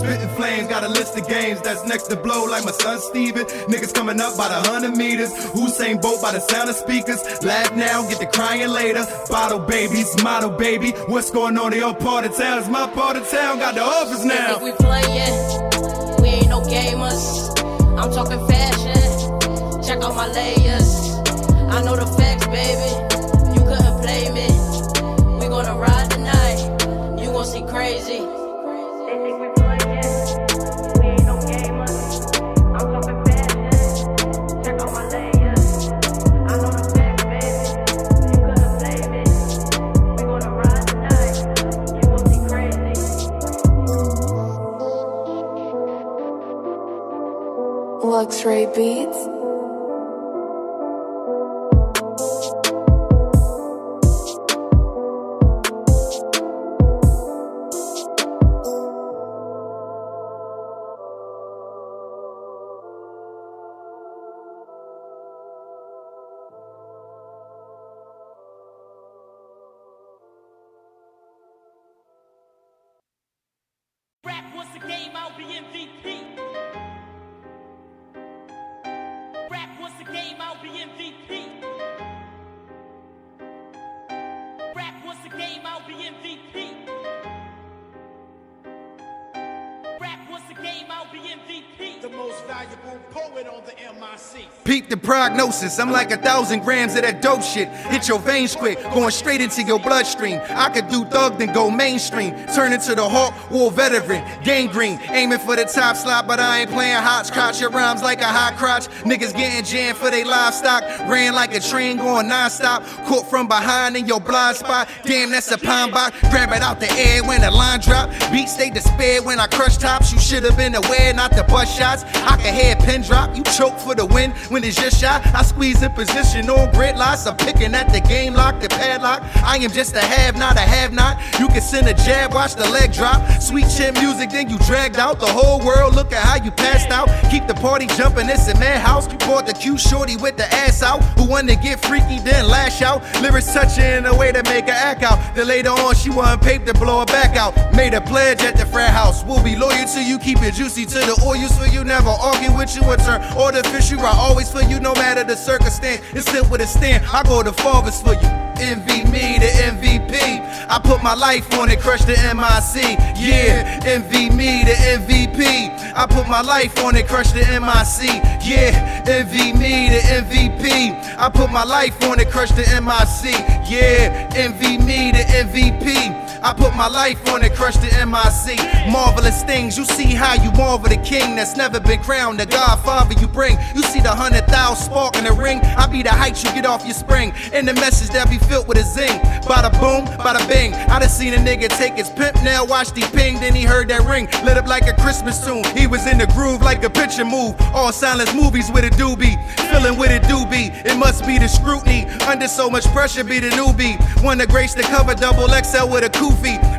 Spitting flames, got a list of games that's next to blow like my son Steven. Niggas coming up by the hundred meters. Usain Bolt by the sound of speakers. Laugh now, get the crying later. Bottle babies, model baby. What's going on in your part of town? It's my part of town, got the office now. think we playing. We ain't no gamers. I'm talking fashion. Check out my layers. I know the facts, prognosis. I'm like a thousand grams of that dope shit. Hit your veins quick, going straight into your bloodstream. I could do thug, then go mainstream. Turn into the Hawk, war veteran, gangrene. Aiming for the top slot, but I ain't playing hopscotch. Your rhymes like a hot crotch. Niggas getting jammed for they livestock. Ran like a train going non-stop. Caught from behind in your blind spot. Damn, that's a pine box. Grab it out the air when the line drop. Beats they despair when I crush tops. You should have been aware not to bust shots. I can hear pin drop. You choke for the win when it's your shot. I squeeze in position on grid lots. I'm picking at the game lock, the padlock. I am just a have not a have not. You can send a jab, watch the leg drop. Sweet chin music, then you dragged out the whole world. Look at how you passed out. Keep the party jumping, it's a madhouse. You bought the cute shorty with the ass out. Who wanna get freaky, then lash out. Lyrics touching in a way to make her act out. Then later on, she want paper to blow her back out. Made a pledge at the frat house. We'll be loyal to you, keep it juicy to the oil so you never argue with you or turn artificial. I always for you, no matter the circumstance. It's with a stand. I go to farthest for you. Envy me, the MVP. I put my life on it, crush the MIC. Yeah, envy me, the MVP. I put my life on it, crush the MIC. Yeah, envy me, the MVP. I put my life on it, crush the MIC. Yeah, envy me, the MVP. I put my life on it, crush the MIC. Marvelous things, you see how you marvel the king that's never been crowned, the godfather you bring. You see the hundred thousand spark in the ring. I be the height you get off your spring. And the message that be filled with a zing. Bada boom, bada bing. I done seen a nigga take his pimp now, watched he ping, then he heard that ring. Lit up like a Christmas tune. He was in the groove like a picture move. All silence movies with a doobie. Feeling with a doobie. It must be the scrutiny. Under so much pressure, be the newbie. Wanna grace the cover, double XL with a kufi.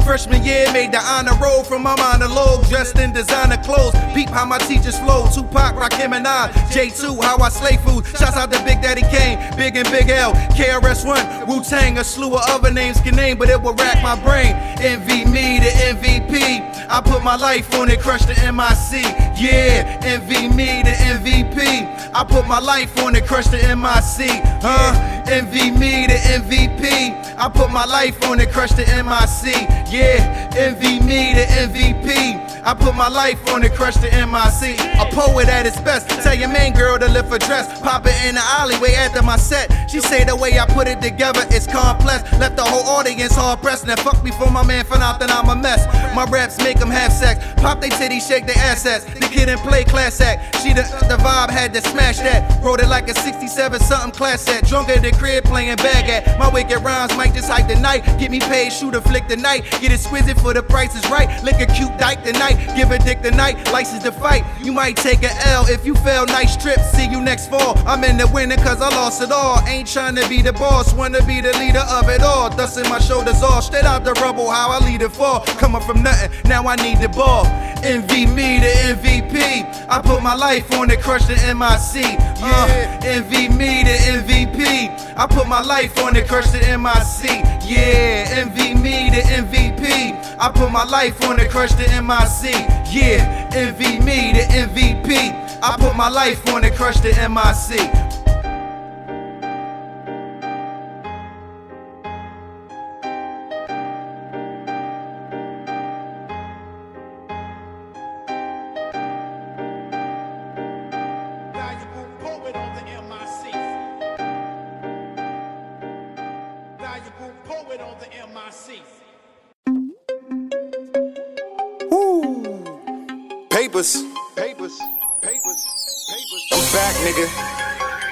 Freshman year made the honor roll from my monologue. Dressed in designer clothes. Peep how my teachers flow. Tupac, Rakim, and I. J2, how I slay food. Shouts out to Big Daddy Kane. Big and Big L. KRS1. Wu Tang. A slew of other names can name, but it will rack my brain. Envy me, the MVP. I put my life on it, crush the MIC. Yeah, envy me, the MVP. I put my life on it, crush the MIC. Huh? Envy me, the MVP. I put my life on it, crush the MIC. Yeah, envy me, the MVP. I put my life on it, crush the MIC. A poet at its best. Tell your main girl to lift her dress. Pop it in the alleyway after my set. She say the way I put it together is complex. Left the whole audience hard pressed. Now fuck me for my man found out that I'm a mess. My raps make them have sex. Pop they titties, shake their assets. The kid in play class act. She the, the vibe had to smash that. Wrote it like a 67 something class set. Drunk at the crib playing bag at. My wicked rhymes might just hype the night. Get me paid, shoot a flick the night. Get exquisite for the price is right. Lick a cute dyke tonight. Give a dick tonight. License to fight. You might take a L if you fail. Nice trip. See you next fall. I'm in the winner cause I lost it all. Ain't trying to be the boss. Wanna be the leader of it all. Dusting my shoulders off. Straight out the rubble. How I lead it fall. Coming from nothing. Now I need the ball. Envy me, the MVP. I put my life on it. Crush the MIC. Uh, envy me, the MVP. I put my life on it. Crush the MIC. Yeah, envy me, the MVP. I put my life on it. Crush the MIC. Yeah, envy me, the MVP. I put my life on it. Crush the MIC.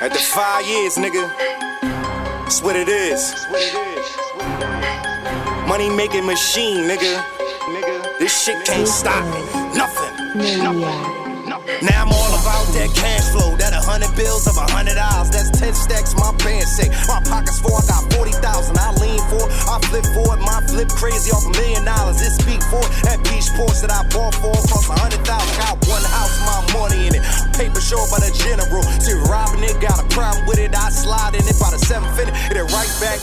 After five years, nigga. That's what it is. Money making machine, nigga. This shit can't stop me. Nothing. Now I'm all about that cash flow. That a hundred bills of a hundred dollars. That's ten stacks. My pants say my pockets full. I got forty thousand. I lean for. it, I flip for it. My flip crazy off a million dollars. It speak for. That beach Porsche that I bought for cost a hundred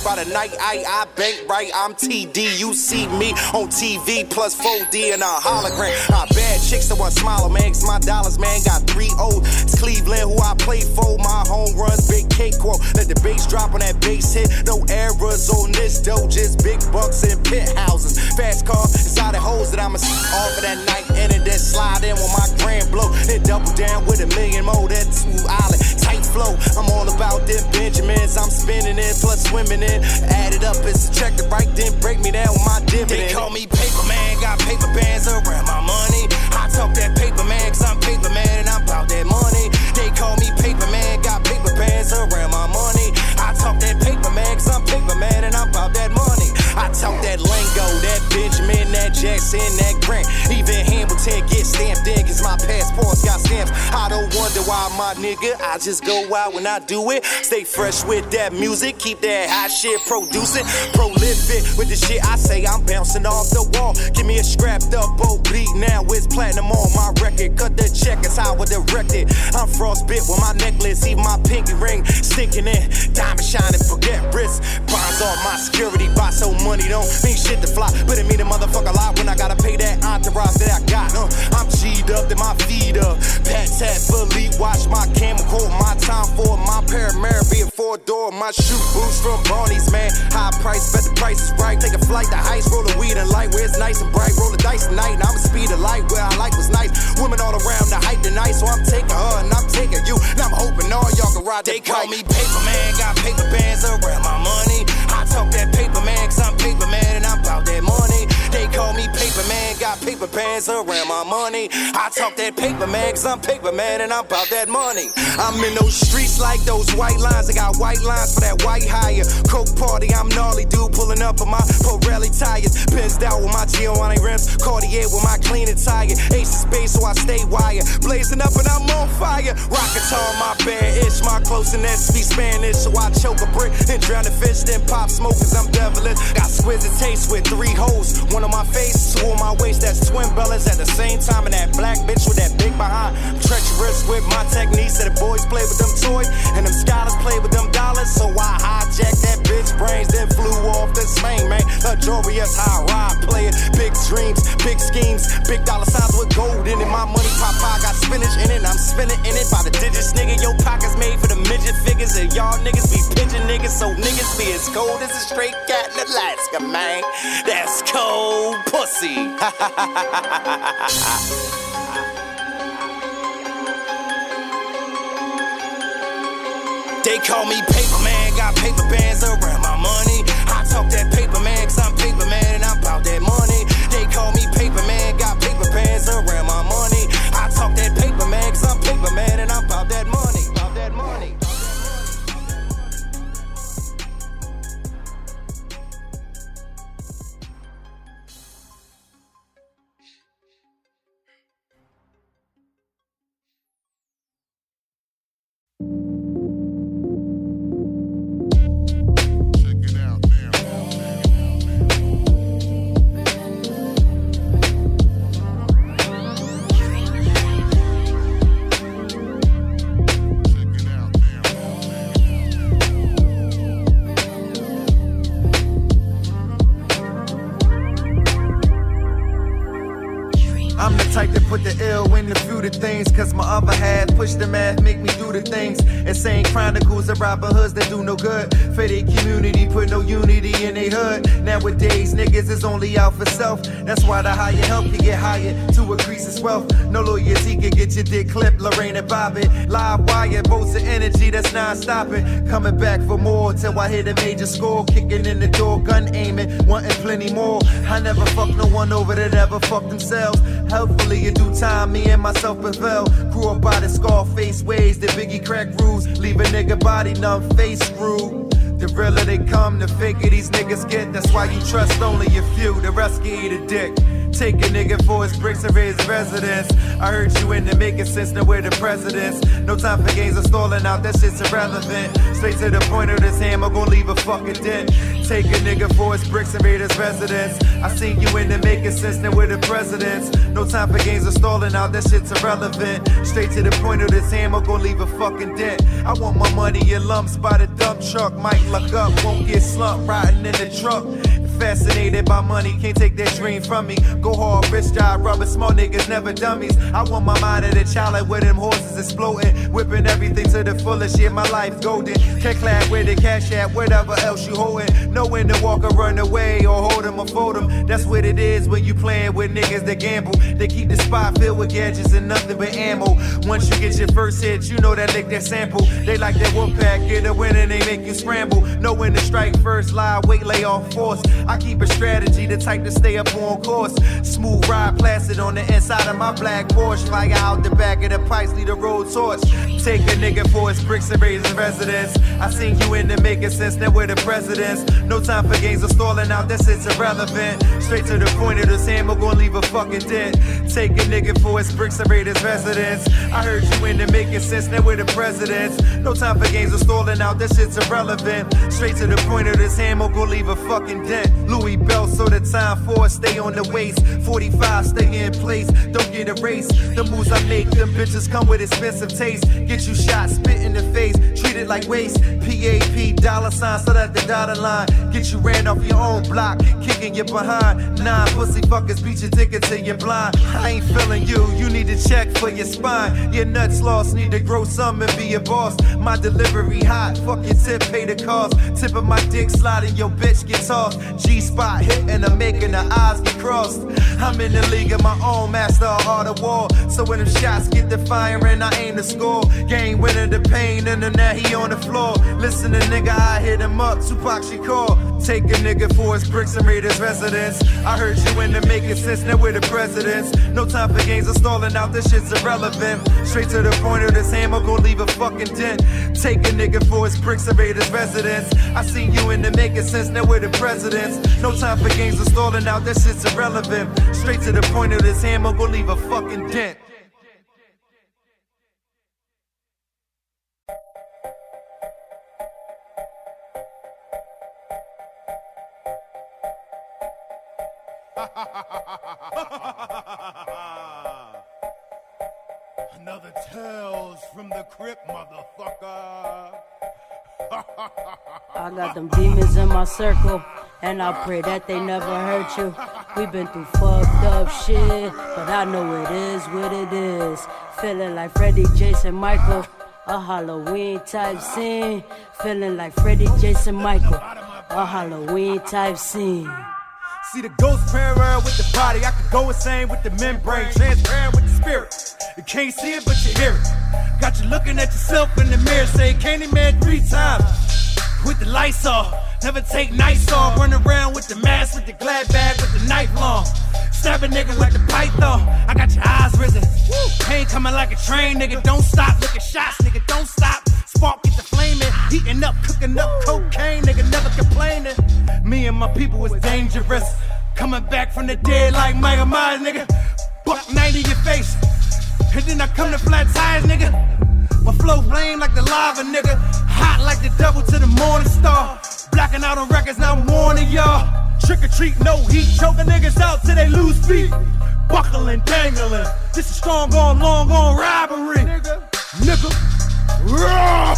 by the night. I, I bank right. I'm TD. You see me on TV plus 4D and a hologram. I bad chicks that want smiler, man. my dollars, man, got three O's. It's Cleveland, who I play for. My home runs, big cake quote. Let the bass drop on that bass hit. No errors on this dough, just big bucks and penthouses. Fast car, inside the hoes that I'ma see off of that night. And it then slide in with my grand blow. Then double down with a million more. That smooth island, tight flow. I'm all about them Benjamins. I'm spinning in, plus swimming in. Add it up and subtract it right, then break me down with my dividend. They call me paper man, got paper bands around my money. I talk that paper man, cause I'm paper man and I'm about that money. They call me paper man, got paper bands around my money. I talk that paper man, cause I'm paper man and I'm about that money. I talk that lingo, that Benjamin, that Jackson, that Grant. Even Hamilton get stamped in, cause my passport's got stamps. I don't wonder why, my nigga. I just go out when I do it. Stay fresh with that music, keep that hot shit producing. Prolific with the shit I say, I'm bouncing off the wall. Give me a scrapped up beat now, it's platinum on my record. Cut the check, it's how I direct it. I'm frostbit with my necklace, even my pinky ring stinking in. Diamond shining, forget wrist. Bonds on my security, buy so money don't mean shit to fly. But it mean a motherfucker lot when I gotta pay that entourage that I got. Uh, I'm G'd up, then my feet up. Patek Philippe watch my camel coat, my time for my Panamera be a four door. My shoe boots from Barney's, man. High price, bet the price is right. Take a flight to ice, roll the weed and light where it's nice and bright. Roll the dice tonight, and I'm a speed of light where I like was nice. Women all around the hype tonight, so I'm taking her and I'm taking you. And I'm hoping all y'all can ride They call me paper man, got paper bands around my money. Around my money. I talk that paper, man, cause I'm paper, man, and I'm about that money. I'm in those streets like those white lines. I got white lines for that white hire. Coke party, I'm gnarly dude pulling up on my Pirelli tires. Pinned out with my Giovanni rims. Cartier with my clean tire. Ace of space, so I stay wired. Blazing up and I'm on fire. Rocket on my bad itch. My close and speak Spanish, so I choke a brick and drown the fish. Then pop smoke cause I'm devilish. Got exquisite taste with three hoes. One on my face, two on my waist. That's twin at the same time. And that black bitch with that big behind. Treacherous with my techniques. That the boys play with them toys. And them scholars play with them dollars. So I hijack that bitch brains. Then flew off the Spain, man. Luxurious high ride player. Big dreams, big schemes. Big dollar signs with gold in it. My money pop I got spinach in it. I'm spinning in it by the digits, nigga. Your pockets made for the midget figures. And y'all niggas be pigeon niggas. So niggas be as cold as a straight cat in Alaska, man. That's cold pussy. They call me paper man, got paper bands around my money. I talk that paper man, cause I'm paper man and I'm about that money. Of Robin Hoods that do no good for their community, put no unity in their hood. Nowadays, niggas is only out for self. That's why the higher help can get higher to increase his wealth. No loyalty can get your dick clipped, Lorraine and Bobby. Live wire, bolts of energy that's non stopping. Coming back for more till I hit a major score. Kicking in the door, gun aiming, wanting plenty more. I never fuck no one over that ever fuck themselves. Hopefully, in due time, me and myself prevail. Grew up by the scar face ways, the biggie crack rules. Leave a nigga body numb, face screwed. The realer they come, the faker these niggas get. That's why you trust only a few, the rest eat a dick. Take a nigga for his bricks and raise residence. I heard you in into making sense, now we're the presidents. No time for games of stalling out, that shit's irrelevant. Straight to the point of this hammer, gon' leave a fucking dent. Take a nigga for his bricks and raise his residence. I seen you in into making sense, now we're the presidents. No time for games of stalling out, that shit's irrelevant. Straight to the point of this hammer, gon' leave a fucking dent. I want my money in lumps by the dump truck. Might luck up, won't get slumped, riding in the truck. Fascinated by money, can't take that dream from me. Go hard, rich job, rubber, small niggas, never dummies. I want my mind at a child where them horses exploding. Whipping everything to the fullest, yeah, my life golden. Can clap where the cash at, whatever else you holding. Know when to walk or run away or hold 'em or fold 'em. That's what it is when you playing with niggas that gamble. They keep the spot filled with gadgets and nothing but ammo. Once you get your first hit, you know that lick that sample. They like that whoop pack, get a win and they make you scramble. Know when to strike first, lie, wait, lay off force. I keep a strategy, the type to stay up on course. Smooth ride, placid on the inside of my black Porsche. Fly out the back of the pipes, lead a road torch. Take a nigga for his bricks and raise his residence. I seen you in the making sense, now we're the presidents. No time for games of stalling out, this is irrelevant. Straight to the point of this hammer, gonna leave a fucking dent. Take a nigga for his bricks and raise his residence. I heard you in the making sense, now we're the presidents. No time for games of stalling out, this shit's irrelevant. Straight to the point of this hammer, gonna leave a fucking dent. Louis belt, so the time for it, stay on the waist. 45, stay in place, don't get erased. The moves I make, them bitches come with expensive taste. Get you shot, spit in the face, treat it like waste. PAP, dollar sign, so that the dotted line. Get you ran off your own block, kicking you behind. Nine pussy fuckers beat your ticket till you're blind. I ain't feeling you, you need to check for your spine. Your nuts lost, need to grow some and be a boss. My delivery hot, fuck your tip, pay the cost. Tip of my dick sliding, your bitch get tossed. G spot hitting, I'm making the eyes get crossed. I'm in the league of my own, master of art of war. So when them shots get the firing, I aim to score. Game winner, the pain, and then now he on the floor. Listen to nigga, I hit him up, Tupac Shakur. Take a nigga for his bricks and raid his residence. I heard you in the making sense, now we're the presidents. No time for games, I'm stalling out, this shit's irrelevant. Straight to the point of this hammer, gon' leave a fucking dent. Take a nigga for his bricks and raid his residence. I seen you in the making sense, now we're the presidents. No time for games, I'm stalling out, this shit's irrelevant. Straight to the point of this hammer, gon' leave a fucking dent. Another Tales from the Crypt, motherfucker. I got them demons in my circle, and I pray that they never hurt you. We've been through fucked up shit, but I know it is what it is. Feeling like Freddie, Jason, Michael. A Halloween type scene. Feeling like Freddie, Jason, Michael. A Halloween type scene. See the ghost parallel with the body. I could go insane with the membrane, transparent with the spirit. You can't see it, but you hear it. Got you looking at yourself in the mirror, saying Candyman three times. With the lights off, never take nights off. Run around with the mask, with the glad bag, with the knife long. Stab a nigga with the python. I got your eyes risen. Pain coming like a train, nigga. Don't stop. Look at shots, nigga. Don't stop. Spark get the flaming. Heating up, cooking up cocaine, nigga. Never complaining. Me and my people was dangerous. Coming back from the dead like Michael Myers, nigga. Buck 90 your face. And then I come to flat tires, nigga. My flow flame like the lava, nigga. Hot like the devil to the morning star. Blacking out on records, now I'm warning y'all. Trick or treat, no heat. Choking niggas out till they lose feet. Buckling, dangling. This is strong on, long on robbery. Nigga. Got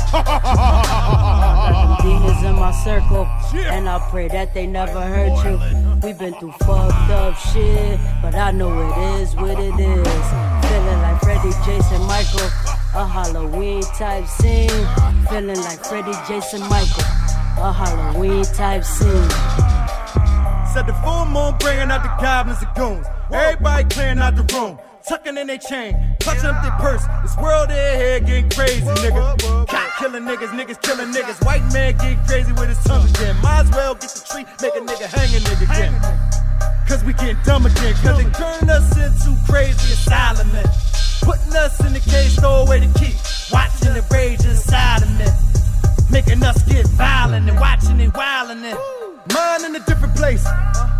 demons in my circle, and I pray that they never hurt you. We've been through fucked up shit, but I know it is what it is. Feeling like Freddie, Jason, Michael, a Halloween type scene. Feeling like Freddie, Jason, Michael, a Halloween type scene. Said the full moon bringing out the goblins and goons. Everybody clearing out the room. Tucking in their chain, clutching up their purse. This world in here getting crazy, nigga. Cop killing niggas, niggas killing niggas. White man getting crazy with his tongue again. Might as well get the tree, make a nigga hang a nigga again. Cause we getting dumb again. Cause they turn us into crazy asylum men. Putting us in the cage, throw away the key. Watching the rage inside of me. Making us get violent and watching it wildin' it. Mine in a different place.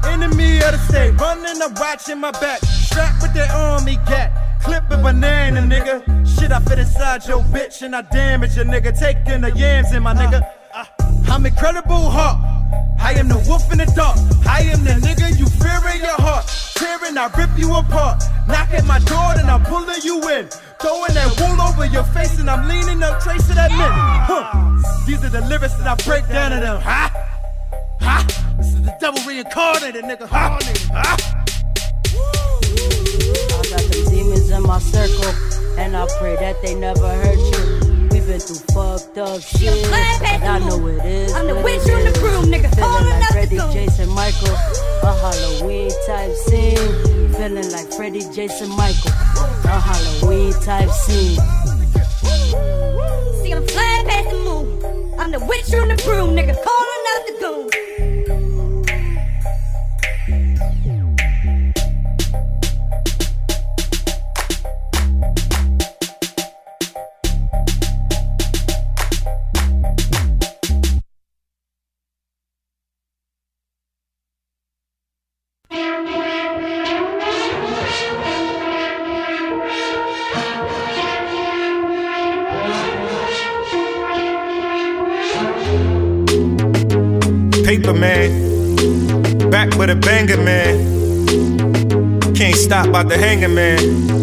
Enemy of the state. Running, I'm watching my back. Strapped with that army gat. Clipping banana, nigga. Shit, I fit inside your bitch and I damage your nigga. Taking the yams in my nigga. Uh. I'm incredible heart. I am the wolf in the dark. I am the nigga you fear in your heart. Tearing, I rip you apart. Knock at my door, and I'm pulling you in. Throwing that wool over your face, and I'm leaning up, trace of that mint. Huh. These are the lyrics that I break down to them. Ha! Ha! This is the devil reincarnated, nigga. Ha! Ha! I got them demons in my circle, and I pray that they never hurt you. Been through fucked up shit, but I know it is. I'm the witch on the broom, nigga. Feeling like out the Freddie, goons. Jason, Michael, a Halloween type scene. Feeling like Freddie, Jason, Michael, a Halloween type scene. See, I'm flying past the moon. I'm the witch on the broom, nigga. Calling out the goon. About the hanging man.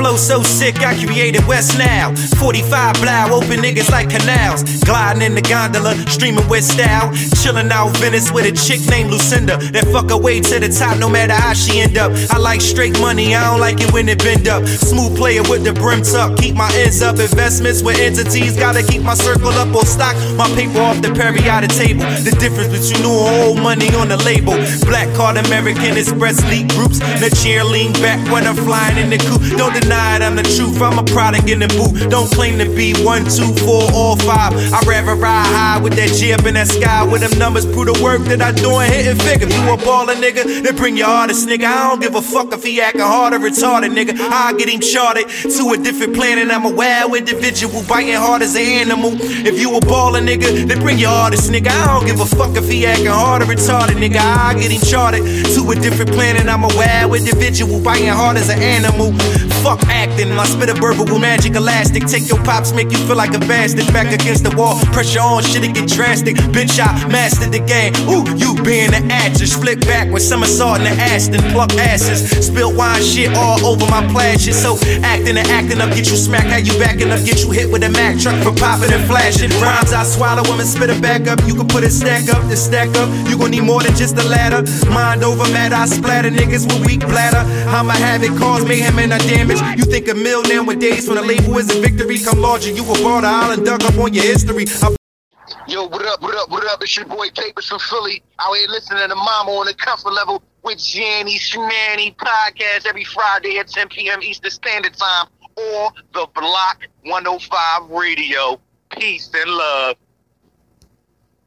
Flow so sick, I created West now. 45 blow, open niggas like canals. Gliding in the gondola, streaming with style. Chilling out Venice with a chick named Lucinda. That fuck her way to the top no matter how she end up. I like straight money, I don't like it when it bend up. Smooth player with the brim tuck, keep my ends up. Investments with entities, gotta keep my circle up or stock my paper off the periodic table. The difference between new and old money on the label. Black card American Express league groups. The chair lean back when I'm flying in the coop. Don't deny it, I'm the truth. I'm a product in the boot. Don't claim to be one, two, four, or five. I'd rather ride high with that G up in that sky. With them numbers, prove the work that I do and hitting figure. You a baller, nigga, then bring your artist, nigga. I don't give a fuck if he acting hard or retarded, nigga. I get him charted to a different planet. I'm a wild individual, biting hard as an animal. If you a baller, nigga, then bring your artist, nigga. I don't give a fuck if he acting hard or retarded, nigga. I get him charted to a different planet. I'm a wild individual, biting hard as an animal. Fuck acting, I spit a verbal magic elastic. Take your pops, make you feel like a bastard. Back against the wall, pressure on, shit it get drastic. Bitch, I mastered the game. Ooh, you being an actress. Flip back with somersault in the Aston, pluck asses. Spill wine shit all over my plashes. So acting and acting up, get you smacked. How you backing up, get you hit with a Mack truck for popping and flashing. Rhymes I swallow them and spit it back up. You can put it stack up, then stack up. You gon' need more than just a ladder. Mind over matter, I splatter niggas with weak bladder. I'ma have it cause mayhem and a damage. You think a mill nowadays when the label is a victory? Come larger, you a border island dug up on your history. I Yo, what up, what up, what up? It's your boy Papers from Philly. Out here listening to Mama on the comfort level with Janny Schmanny podcast every Friday at 10 p.m. Eastern Standard Time or the Block 105 Radio. Peace and love.